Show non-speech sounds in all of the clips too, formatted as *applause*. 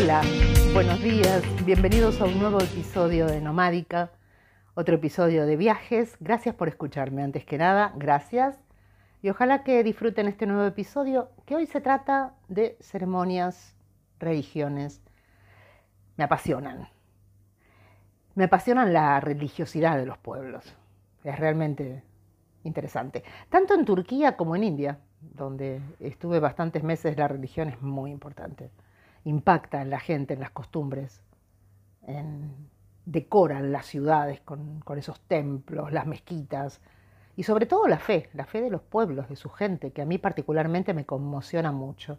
Hola, buenos días, bienvenidos a un nuevo episodio de Nomádica, otro episodio de viajes. Gracias por escucharme, antes que nada, gracias. Y ojalá que disfruten este nuevo episodio, que hoy se trata de ceremonias, religiones. Me apasionan. Me apasionan la religiosidad de los pueblos. Es realmente interesante. Tanto en Turquía como en India, donde estuve bastantes meses, la religión es muy importante impacta en la gente, en las costumbres, en, decoran las ciudades con, esos templos, las mezquitas y sobre todo la fe, la fe de los pueblos, de su gente, que a mí particularmente me conmociona mucho.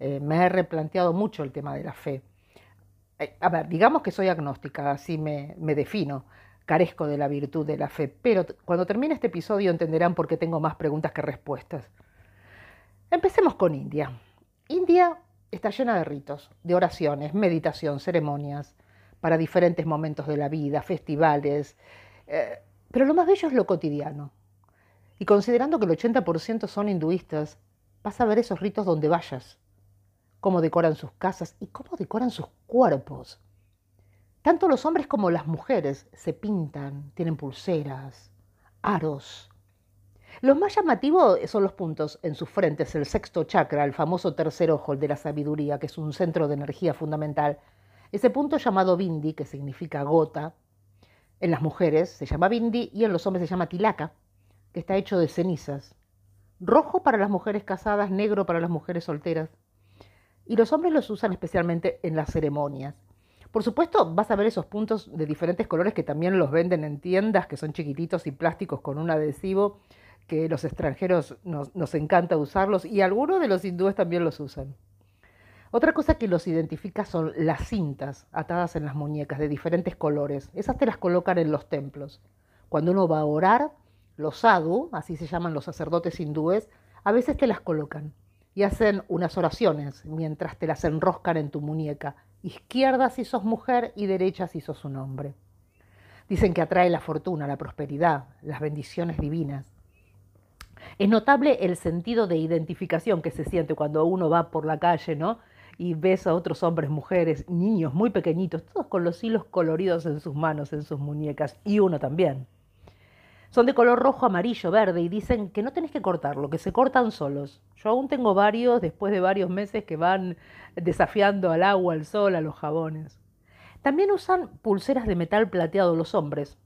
Eh, me he replanteado mucho el tema de la fe. Eh, a ver, digamos que soy agnóstica, así me, me defino, carezco de la virtud de la fe, pero cuando termine este episodio entenderán por qué tengo más preguntas que respuestas. Empecemos con India. India está llena de ritos, de oraciones, meditación, ceremonias, para diferentes momentos de la vida, festivales. Eh, pero lo más bello es lo cotidiano. Y considerando que el 80% son hinduistas, vas a ver esos ritos donde vayas, cómo decoran sus casas y cómo decoran sus cuerpos. Tanto los hombres como las mujeres se pintan, tienen pulseras, aros, los más llamativos son los puntos en sus frentes, el sexto chakra, el famoso tercer ojo, el de la sabiduría, que es un centro de energía fundamental. Ese punto llamado bindi, que significa gota, en las mujeres se llama bindi y en los hombres se llama tilaka, que está hecho de cenizas. Rojo para las mujeres casadas, negro para las mujeres solteras. Y los hombres los usan especialmente en las ceremonias. Por supuesto, vas a ver esos puntos de diferentes colores que también los venden en tiendas, que son chiquititos y plásticos con un adhesivo que los extranjeros nos, encanta usarlos y algunos de los hindúes también los usan. Otra cosa que los identifica son las cintas atadas en las muñecas de diferentes colores. Esas te las colocan en los templos. Cuando uno va a orar, los sadhu, así se llaman los sacerdotes hindúes, a veces te las colocan y hacen unas oraciones mientras te las enroscan en tu muñeca. Izquierda si sos mujer y derecha si sos un hombre. Dicen que atrae la fortuna, la prosperidad, las bendiciones divinas. Es notable el sentido de identificación que se siente cuando uno va por la calle, ¿no? Y ves a otros hombres, mujeres, niños muy pequeñitos, todos con los hilos coloridos en sus manos, en sus muñecas, y uno también. Son de color rojo, amarillo, verde y dicen que no tenés que cortarlo, que se cortan solos. Yo aún tengo varios después de varios meses que van desafiando al agua, al sol, a los jabones. También usan pulseras de metal plateado los hombres,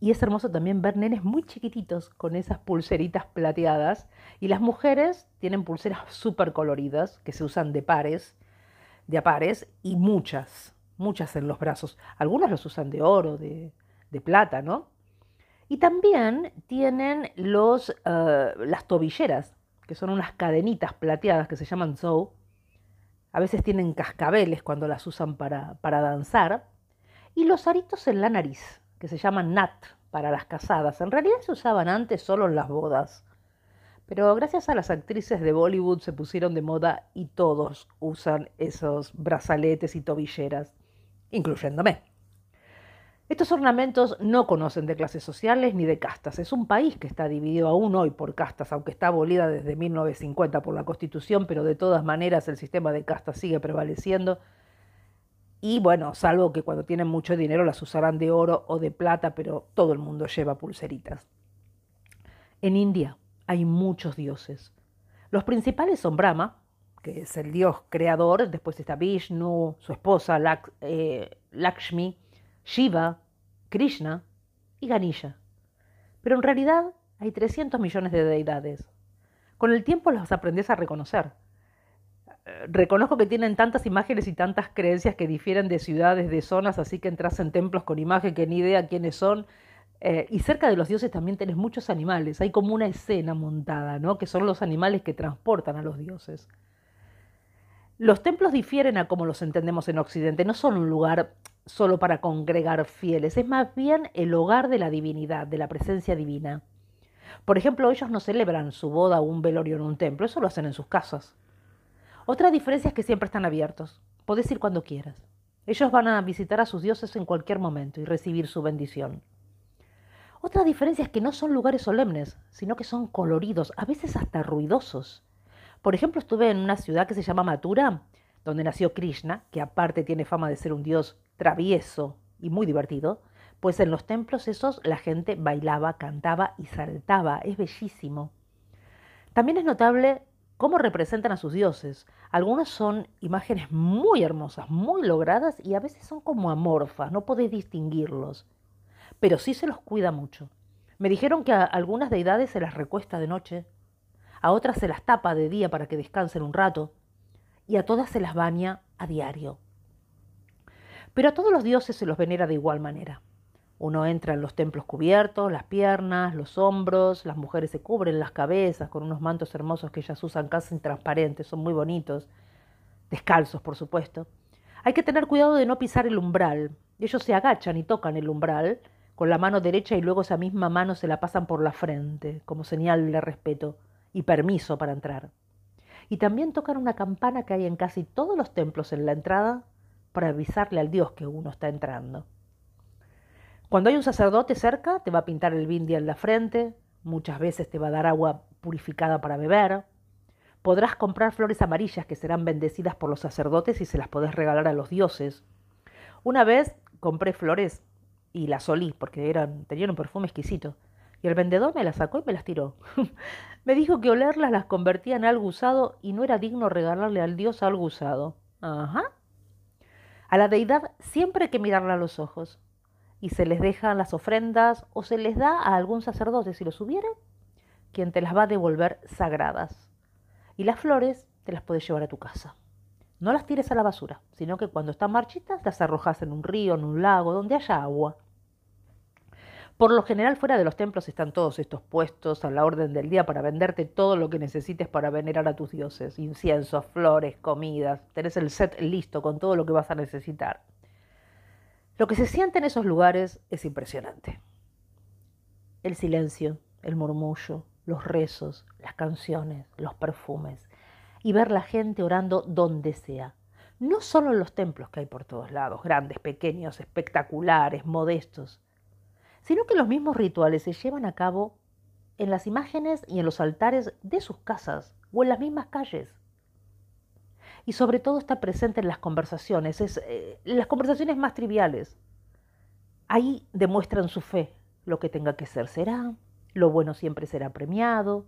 y es hermoso también ver nenes muy chiquititos con esas pulseritas plateadas. Y las mujeres tienen pulseras súper coloridas que se usan de pares, de a pares, y muchas, muchas en los brazos. Algunos los usan de oro, de, plata, ¿no? Y también tienen los, eh, las tobilleras, que son unas cadenitas plateadas que se llaman zou. A veces tienen cascabeles cuando las usan para, para danzar. Y los aritos en la nariz, que se llaman nat para las casadas. En realidad se usaban antes solo en las bodas. Pero gracias a las actrices de Bollywood se pusieron de moda y todos usan esos brazaletes y tobilleras, incluyéndome. Estos ornamentos no conocen de clases sociales ni de castas. Es un país que está dividido aún hoy por castas, aunque está abolida desde 1950 por la Constitución, pero de todas maneras el sistema de castas sigue prevaleciendo y bueno, salvo que cuando tienen mucho dinero las usarán de oro o de plata, pero todo el mundo lleva pulseritas. En India hay muchos dioses. Los principales son Brahma, que es el dios creador, después está Vishnu, su esposa eh, Lakshmi, Shiva, Krishna y Ganesha. Pero en realidad hay 300 millones de deidades. Con el tiempo los aprendes a reconocer reconozco que tienen tantas imágenes y tantas creencias que difieren de ciudades, de zonas, así que entras en templos con imagen que ni idea quiénes son. Eh, y cerca de los dioses también tenés muchos animales. Hay como una escena montada, ¿no? Que son los animales que transportan a los dioses. Los templos difieren a como los entendemos en Occidente. No son un lugar solo para congregar fieles, es más bien el hogar de la divinidad, de la presencia divina. Por ejemplo, ellos no celebran su boda o un velorio en un templo, eso lo hacen en sus casas. Otra diferencia es que siempre están abiertos. Podés ir cuando quieras. Ellos van a visitar a sus dioses en cualquier momento y recibir su bendición. Otra diferencia es que no son lugares solemnes, sino que son coloridos, a veces hasta ruidosos. Por ejemplo, estuve en una ciudad que se llama Matura, donde nació Krishna, que aparte tiene fama de ser un dios travieso y muy divertido, pues en los templos esos la gente bailaba, cantaba y saltaba. Es bellísimo. También es notable cómo representan a sus dioses. Algunos son imágenes muy hermosas, muy logradas y a veces son como amorfas, no podéis distinguirlos. Pero sí se los cuida mucho. Me dijeron que a algunas deidades se las recuesta de noche, a otras se las tapa de día para que descansen un rato, y a todas se las baña a diario. Pero a todos los dioses se los venera de igual manera. Uno entra en los templos cubiertos, las piernas, los hombros, las mujeres se cubren las cabezas con unos mantos hermosos que ellas usan casi transparentes, son muy bonitos, descalzos por supuesto. Hay que tener cuidado de no pisar el umbral. Ellos se agachan y tocan el umbral con la mano derecha y luego esa misma mano se la pasan por la frente, como señal de respeto y permiso para entrar. Y también tocan una campana que hay en casi todos los templos en la entrada para avisarle al Dios que uno está entrando. Cuando hay un sacerdote cerca, te va a pintar el bindia en la frente, muchas veces te va a dar agua purificada para beber. Podrás comprar flores amarillas que serán bendecidas por los sacerdotes y se las podés regalar a los dioses. Una vez compré flores y las olí porque eran, tenían un perfume exquisito. Y el vendedor me las sacó y me las tiró. *laughs* me dijo que olerlas las convertía en algo usado y no era digno regalarle al dios algo usado. Ajá. A la deidad siempre hay que mirarla a los ojos y se les dejan las ofrendas o se les da a algún sacerdote, si los hubiere, quien te las va a devolver sagradas. Y las flores te las puedes llevar a tu casa. No las tires a la basura, sino que cuando están marchitas las arrojas en un río, en un lago, donde haya agua. Por lo general fuera de los templos están todos estos puestos a la orden del día para venderte todo lo que necesites para venerar a tus dioses, inciensos, flores, comidas, tenés el set listo con todo lo que vas a necesitar. Lo que se siente en esos lugares es impresionante. El silencio, el murmullo, los rezos, las canciones, los perfumes y ver la gente orando donde sea. No solo en los templos que hay por todos lados, grandes, pequeños, espectaculares, modestos, sino que los mismos rituales se llevan a cabo en las imágenes y en los altares de sus casas o en las mismas calles y sobre todo está presente en las conversaciones, es, eh, las conversaciones más triviales. Ahí demuestran su fe, lo que tenga que ser será, lo bueno siempre será premiado.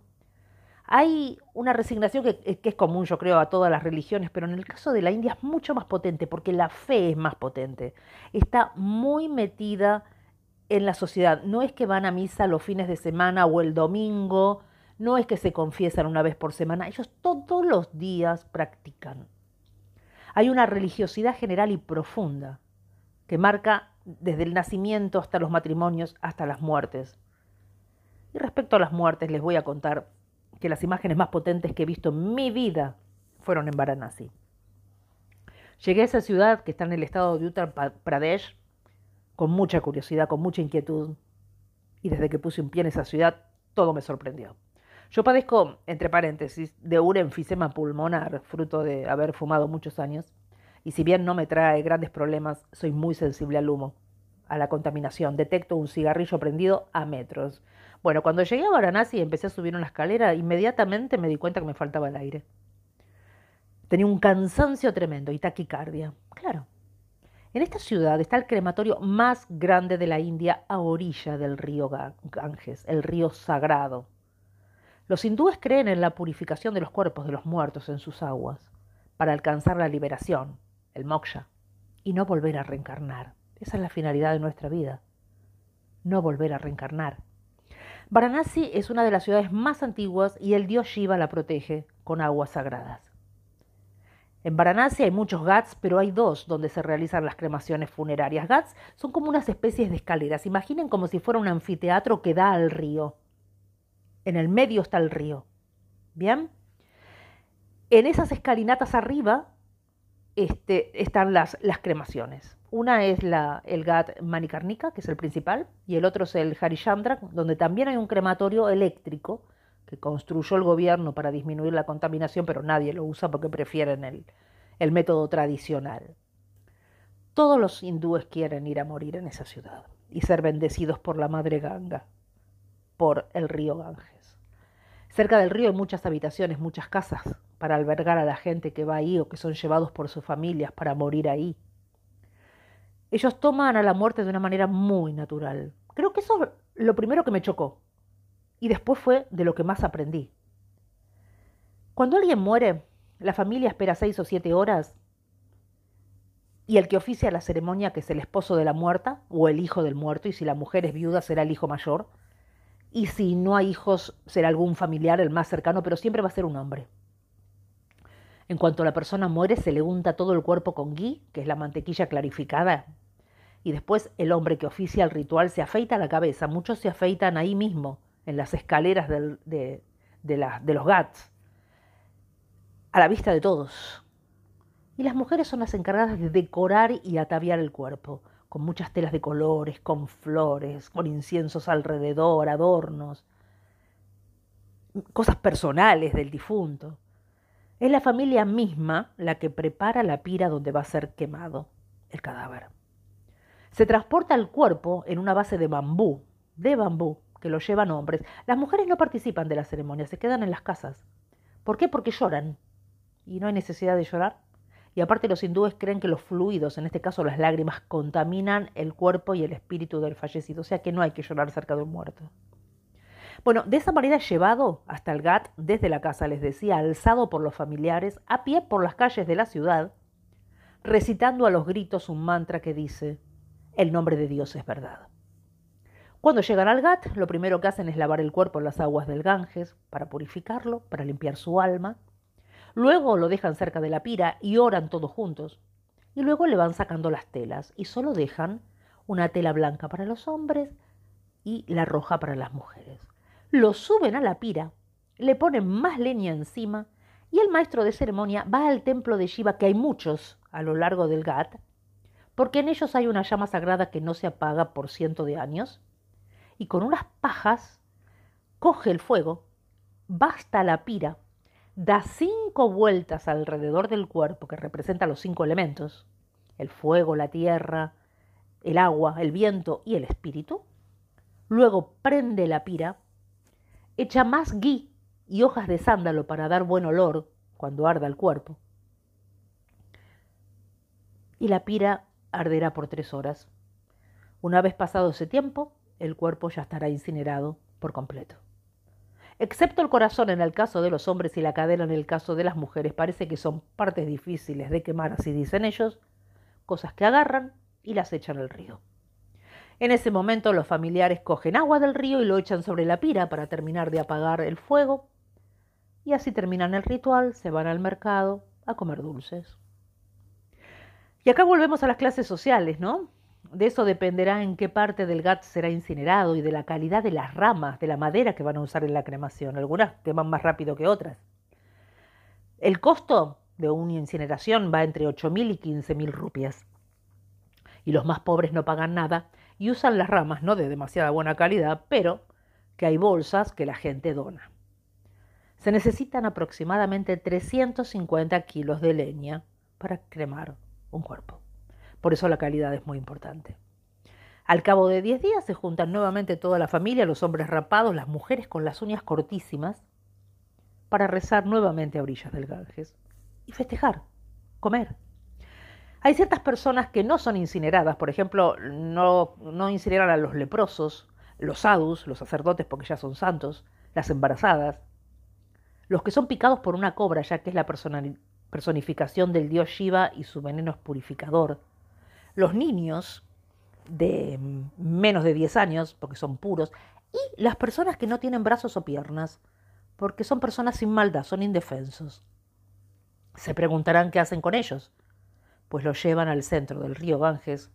Hay una resignación que, que, es común, yo creo, a todas las religiones, pero en el caso de la India es mucho más potente, porque la fe es más potente. Está muy metida en la sociedad. No es que van a misa los fines de semana o el domingo, no es que se confiesan una vez por semana, ellos todos los días practican. Hay una religiosidad general y profunda que marca desde el nacimiento hasta los matrimonios, hasta las muertes. Y respecto a las muertes, les voy a contar que las imágenes más potentes que he visto en mi vida fueron en Varanasi. Llegué a esa ciudad que está en el estado de Uttar Pradesh con mucha curiosidad, con mucha inquietud, y desde que puse un pie en esa ciudad, todo me sorprendió. Yo padezco, entre paréntesis, de un enfisema pulmonar, fruto de haber fumado muchos años, y si bien no me trae grandes problemas, soy muy sensible al humo, a la contaminación. Detecto un cigarrillo prendido a metros. Bueno, cuando llegué a Varanasi y empecé a subir una escalera, inmediatamente me di cuenta que me faltaba el aire. Tenía un cansancio tremendo y taquicardia. Claro. En esta ciudad está el crematorio más grande de la India a orilla del río Ganges, el río sagrado. Los hindúes creen en la purificación de los cuerpos de los muertos en sus aguas para alcanzar la liberación, el moksha, y no volver a reencarnar. Esa es la finalidad de nuestra vida, no volver a reencarnar. Varanasi es una de las ciudades más antiguas y el dios Shiva la protege con aguas sagradas. En Varanasi hay muchos ghats, pero hay dos donde se realizan las cremaciones funerarias. Ghats son como unas especies de escaleras. Imaginen como si fuera un anfiteatro que da al río. En el medio está el río. ¿Bien? En esas escalinatas arriba este, están las, las, cremaciones. Una es la, el Gat Manikarnika, que es el principal, y el otro es el Harishandra, donde también hay un crematorio eléctrico que construyó el gobierno para disminuir la contaminación, pero nadie lo usa porque prefieren el, el método tradicional. Todos los hindúes quieren ir a morir en esa ciudad y ser bendecidos por la madre Ganga por el río Ganges. Cerca del río hay muchas habitaciones, muchas casas para albergar a la gente que va ahí o que son llevados por sus familias para morir ahí. Ellos toman a la muerte de una manera muy natural. Creo que eso es lo primero que me chocó. Y después fue de lo que más aprendí. Cuando alguien muere, la familia espera seis o siete horas y el que oficia la ceremonia, que es el esposo de la muerta o el hijo del muerto, y si la mujer es viuda será el hijo mayor, y si no hay hijos será algún familiar, el más cercano, pero siempre va a ser un hombre. En cuanto la persona muere, se le unta todo el cuerpo con gui, que es la mantequilla clarificada, y después el hombre que oficia el ritual se afeita la cabeza. Muchos se afeitan ahí mismo, en las escaleras de, de, los gats, a la vista de todos. Y las mujeres son las encargadas de decorar y ataviar el cuerpo, con muchas telas de colores, con flores, con inciensos alrededor, adornos, cosas personales del difunto. Es la familia misma la que prepara la pira donde va a ser quemado el cadáver. Se transporta el cuerpo en una base de bambú, de bambú, que lo llevan hombres. Las mujeres no participan de la ceremonia, se quedan en las casas. ¿Por qué? Porque lloran. ¿Y no hay necesidad de llorar? Y aparte los hindúes creen que los fluidos, en este caso las lágrimas, contaminan el cuerpo y el espíritu del fallecido, o sea que no hay que llorar cerca de un muerto. Bueno, de esa manera llevado hasta el Gat desde la casa, les decía, alzado por los familiares, a pie por las calles de la ciudad, recitando a los gritos un mantra que dice, el nombre de Dios es verdad. Cuando llegan al Gat, lo primero que hacen es lavar el cuerpo en las aguas del Ganges para purificarlo, para limpiar su alma, Luego lo dejan cerca de la pira y oran todos juntos. Y luego le van sacando las telas y solo dejan una tela blanca para los hombres y la roja para las mujeres. Lo suben a la pira, le ponen más leña encima y el maestro de ceremonia va al templo de Shiva, que hay muchos a lo largo del Ghat, porque en ellos hay una llama sagrada que no se apaga por cientos de años, y con unas pajas coge el fuego, basta la pira da cinco vueltas alrededor del cuerpo que representa los cinco elementos, el fuego, la tierra, el agua, el viento y el espíritu, luego prende la pira, echa más gui y hojas de sándalo para dar buen olor cuando arda el cuerpo, y la pira arderá por tres horas. Una vez pasado ese tiempo, el cuerpo ya estará incinerado por completo. Excepto el corazón en el caso de los hombres y la cadera en el caso de las mujeres, parece que son partes difíciles de quemar, así dicen ellos, cosas que agarran y las echan al río. En ese momento los familiares cogen agua del río y lo echan sobre la pira para terminar de apagar el fuego, y así terminan el ritual, se van al mercado a comer dulces. Y acá volvemos a las clases sociales, ¿no? De eso dependerá en qué parte del GAT será incinerado y de la calidad de las ramas, de la madera que van a usar en la cremación. Algunas queman más rápido que otras. El costo de una incineración va entre 8.000 y 15.000 rupias. Y los más pobres no pagan nada y usan las ramas no de demasiada buena calidad, pero que hay bolsas que la gente dona. Se necesitan aproximadamente 350 kilos de leña para cremar un cuerpo. Por eso la calidad es muy importante. Al cabo de 10 días se juntan nuevamente toda la familia, los hombres rapados, las mujeres con las uñas cortísimas, para rezar nuevamente a orillas del Ganges y festejar, comer. Hay ciertas personas que no son incineradas, por ejemplo, no, incineran a los leprosos, los sadhus, los sacerdotes porque ya son santos, las embarazadas, los que son picados por una cobra, ya que es la personificación del dios Shiva y su veneno es purificador, los niños de menos de 10 años, porque son puros, y las personas que no tienen brazos o piernas, porque son personas sin maldad, son indefensos. Se preguntarán qué hacen con ellos. Pues los llevan al centro del río Ganges,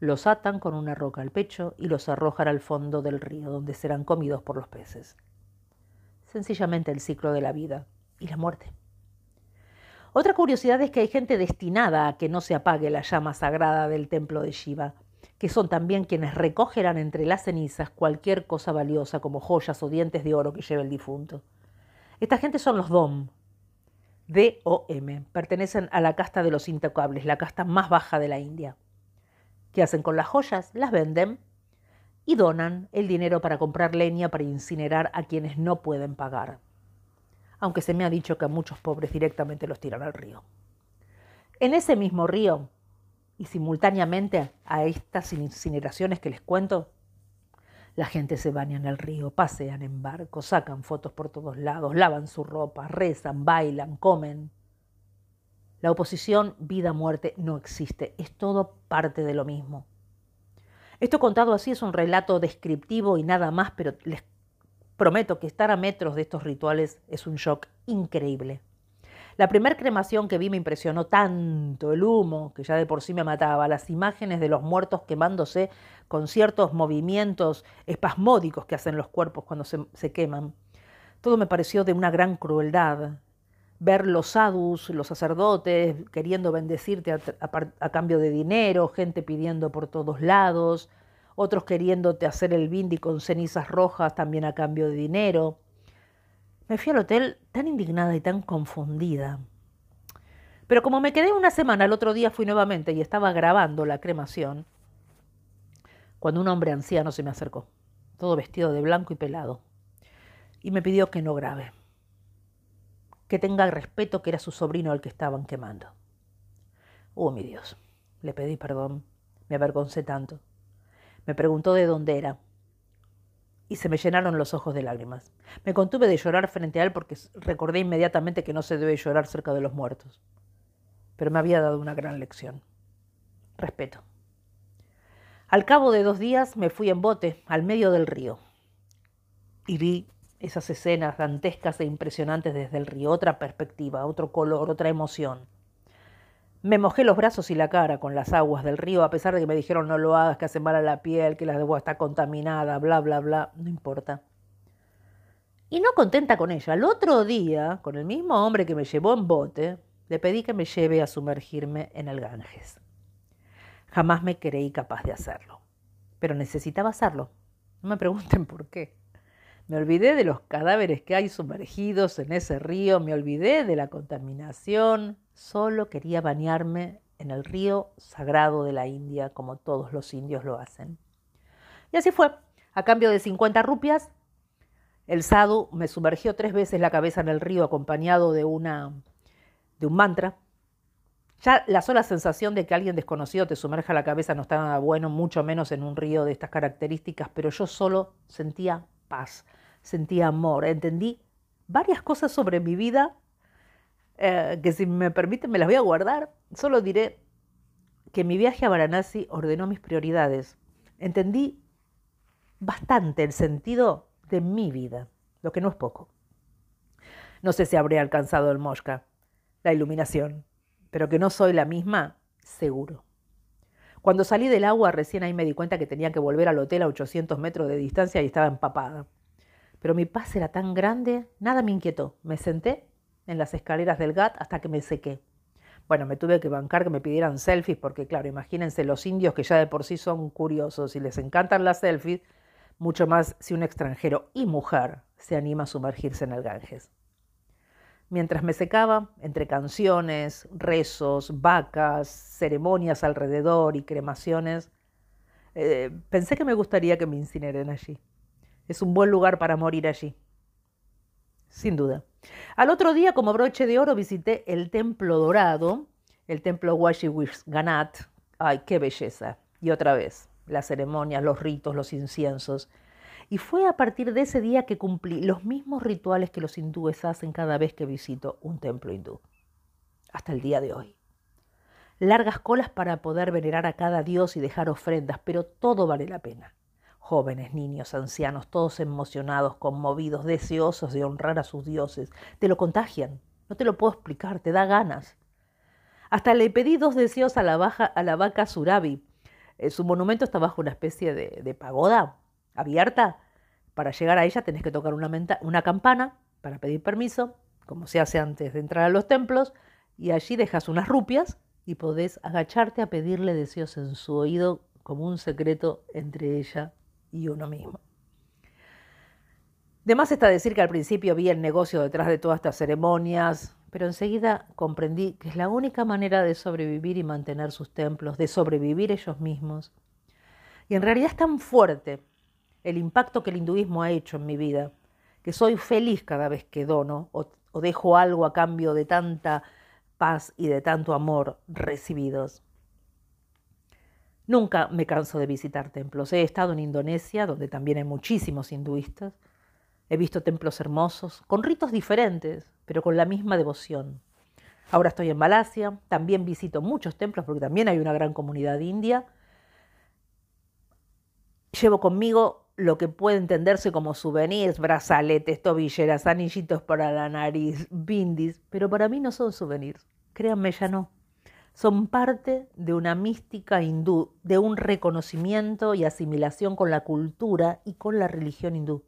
los atan con una roca al pecho y los arrojan al fondo del río, donde serán comidos por los peces. Sencillamente el ciclo de la vida y la muerte. Otra curiosidad es que hay gente destinada a que no se apague la llama sagrada del templo de Shiva, que son también quienes recogerán entre las cenizas cualquier cosa valiosa como joyas o dientes de oro que lleve el difunto. Esta gente son los Dom, D-O-M, pertenecen a la casta de los intocables, la casta más baja de la India. ¿Qué hacen con las joyas? Las venden y donan el dinero para comprar leña para incinerar a quienes no pueden pagar. Aunque se me ha dicho que a muchos pobres directamente los tiran al río. En ese mismo río, y simultáneamente a estas incineraciones que les cuento, la gente se baña en el río, pasean en barcos, sacan fotos por todos lados, lavan su ropa, rezan, bailan, comen. La oposición vida-muerte no existe, es todo parte de lo mismo. Esto contado así es un relato descriptivo y nada más, pero les prometo que estar a metros de estos rituales es un shock increíble. La primera cremación que vi me impresionó tanto, el humo, que ya de por sí me mataba, las imágenes de los muertos quemándose con ciertos movimientos espasmódicos que hacen los cuerpos cuando se, queman. Todo me pareció de una gran crueldad. Ver los sadhus, los sacerdotes, queriendo bendecirte a, cambio de dinero, gente pidiendo por todos lados, otros queriéndote hacer el bindi con cenizas rojas también a cambio de dinero. Me fui al hotel tan indignada y tan confundida. Pero como me quedé una semana, el otro día fui nuevamente y estaba grabando la cremación, cuando un hombre anciano se me acercó, todo vestido de blanco y pelado, y me pidió que no grabe, que tenga respeto que era su sobrino al que estaban quemando. Oh, mi Dios, le pedí perdón, me avergoncé tanto. Me preguntó de dónde era, y se me llenaron los ojos de lágrimas. Me contuve de llorar frente a él porque recordé inmediatamente que no se debe llorar cerca de los muertos. Pero me había dado una gran lección. Respeto. Al cabo de dos días me fui en bote al medio del río y vi esas escenas dantescas e impresionantes desde el río, otra perspectiva, otro color, otra emoción. Me mojé los brazos y la cara con las aguas del río, a pesar de que me dijeron no lo hagas, que hace mal a la piel, que la agua está contaminada, bla, bla, bla, no importa. Y no contenta con ella, el otro día, con el mismo hombre que me llevó en bote, le pedí que me lleve a sumergirme en el Ganges. Jamás me creí capaz de hacerlo, pero necesitaba hacerlo. No me pregunten por qué. Me olvidé de los cadáveres que hay sumergidos en ese río, me olvidé de la contaminación, solo quería bañarme en el río sagrado de la India, como todos los indios lo hacen. Y así fue. A cambio de 50 rupias, el sadhu me sumergió tres veces la cabeza en el río acompañado de, una, de un mantra. Ya la sola sensación de que alguien desconocido te sumerja la cabeza no está nada bueno, mucho menos en un río de estas características, pero yo solo sentía paz, sentía amor, entendí varias cosas sobre mi vida eh, que si me permiten me las voy a guardar. Solo diré que mi viaje a Varanasi ordenó mis prioridades. Entendí bastante el sentido de mi vida, lo que no es poco. No sé si habré alcanzado el Mosca, la iluminación, pero que no soy la misma, seguro. Cuando salí del agua, recién ahí me di cuenta que tenía que volver al hotel a 800 metros de distancia y estaba empapada. Pero mi paz era tan grande, nada me inquietó. Me senté en las escaleras del GAT hasta que me sequé. Bueno, me tuve que bancar que me pidieran selfies porque, claro, imagínense los indios que ya de por sí son curiosos y les encantan las selfies, mucho más si un extranjero y mujer se anima a sumergirse en el Ganges. Mientras me secaba, entre canciones, rezos, vacas, ceremonias alrededor y cremaciones, eh, pensé que me gustaría que me incineren allí. Es un buen lugar para morir allí. Sin duda. Al otro día, como broche de oro, visité el Templo Dorado, el Templo Ganat. ¡Ay, qué belleza! Y otra vez, las ceremonias, los ritos, los inciensos. Y fue a partir de ese día que cumplí los mismos rituales que los hindúes hacen cada vez que visito un templo hindú. Hasta el día de hoy. Largas colas para poder venerar a cada dios y dejar ofrendas, pero todo vale la pena. Jóvenes, niños, ancianos, todos emocionados, conmovidos, deseosos de honrar a sus dioses. Te lo contagian. No te lo puedo explicar, te da ganas. Hasta le pedí dos deseos a la, a la vaca Surabi. Eh, su monumento está bajo una especie de pagoda abierta, para llegar a ella tenés que tocar una, una campana para pedir permiso, como se hace antes de entrar a los templos, y allí dejas unas rupias y podés agacharte a pedirle deseos en su oído como un secreto entre ella y uno mismo. De más está decir que al principio vi el negocio detrás de todas estas ceremonias, pero enseguida comprendí que es la única manera de sobrevivir y mantener sus templos, de sobrevivir ellos mismos. Y en realidad es tan fuerte el impacto que el hinduismo ha hecho en mi vida, que soy feliz cada vez que dono o, dejo algo a cambio de tanta paz y de tanto amor recibidos. Nunca me canso de visitar templos. He estado en Indonesia, donde también hay muchísimos hinduistas. He visto templos hermosos, con ritos diferentes, pero con la misma devoción. Ahora estoy en Malasia, también visito muchos templos porque también hay una gran comunidad india. Llevo conmigo lo que puede entenderse como souvenirs, brazaletes, tobilleras, anillitos para la nariz, bindis, pero para mí no son souvenirs. Créanme, ya no son parte de una mística hindú, de un reconocimiento y asimilación con la cultura y con la religión hindú.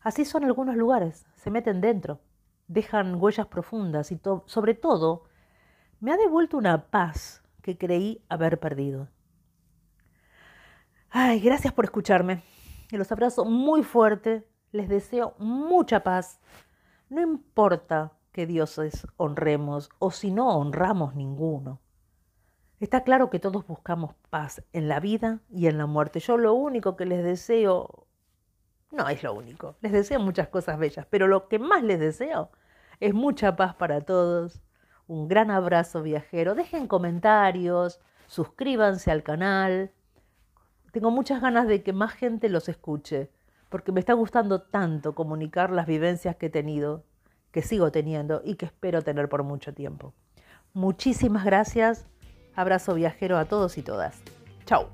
Así son algunos lugares, se meten dentro, dejan huellas profundas y sobre todo me ha devuelto una paz que creí haber perdido. Ay, gracias por escucharme. Los abrazo muy fuerte, les deseo mucha paz. No importa que dioses honremos o si no honramos ninguno. Está claro que todos buscamos paz en la vida y en la muerte. Yo lo único que les deseo, no es lo único, les deseo muchas cosas bellas, pero lo que más les deseo es mucha paz para todos. Un gran abrazo viajero. Dejen comentarios, suscríbanse al canal. Tengo muchas ganas de que más gente los escuche, porque me está gustando tanto comunicar las vivencias que he tenido que sigo teniendo y que espero tener por mucho tiempo. Muchísimas gracias. Abrazo viajero a todos y todas. Chao.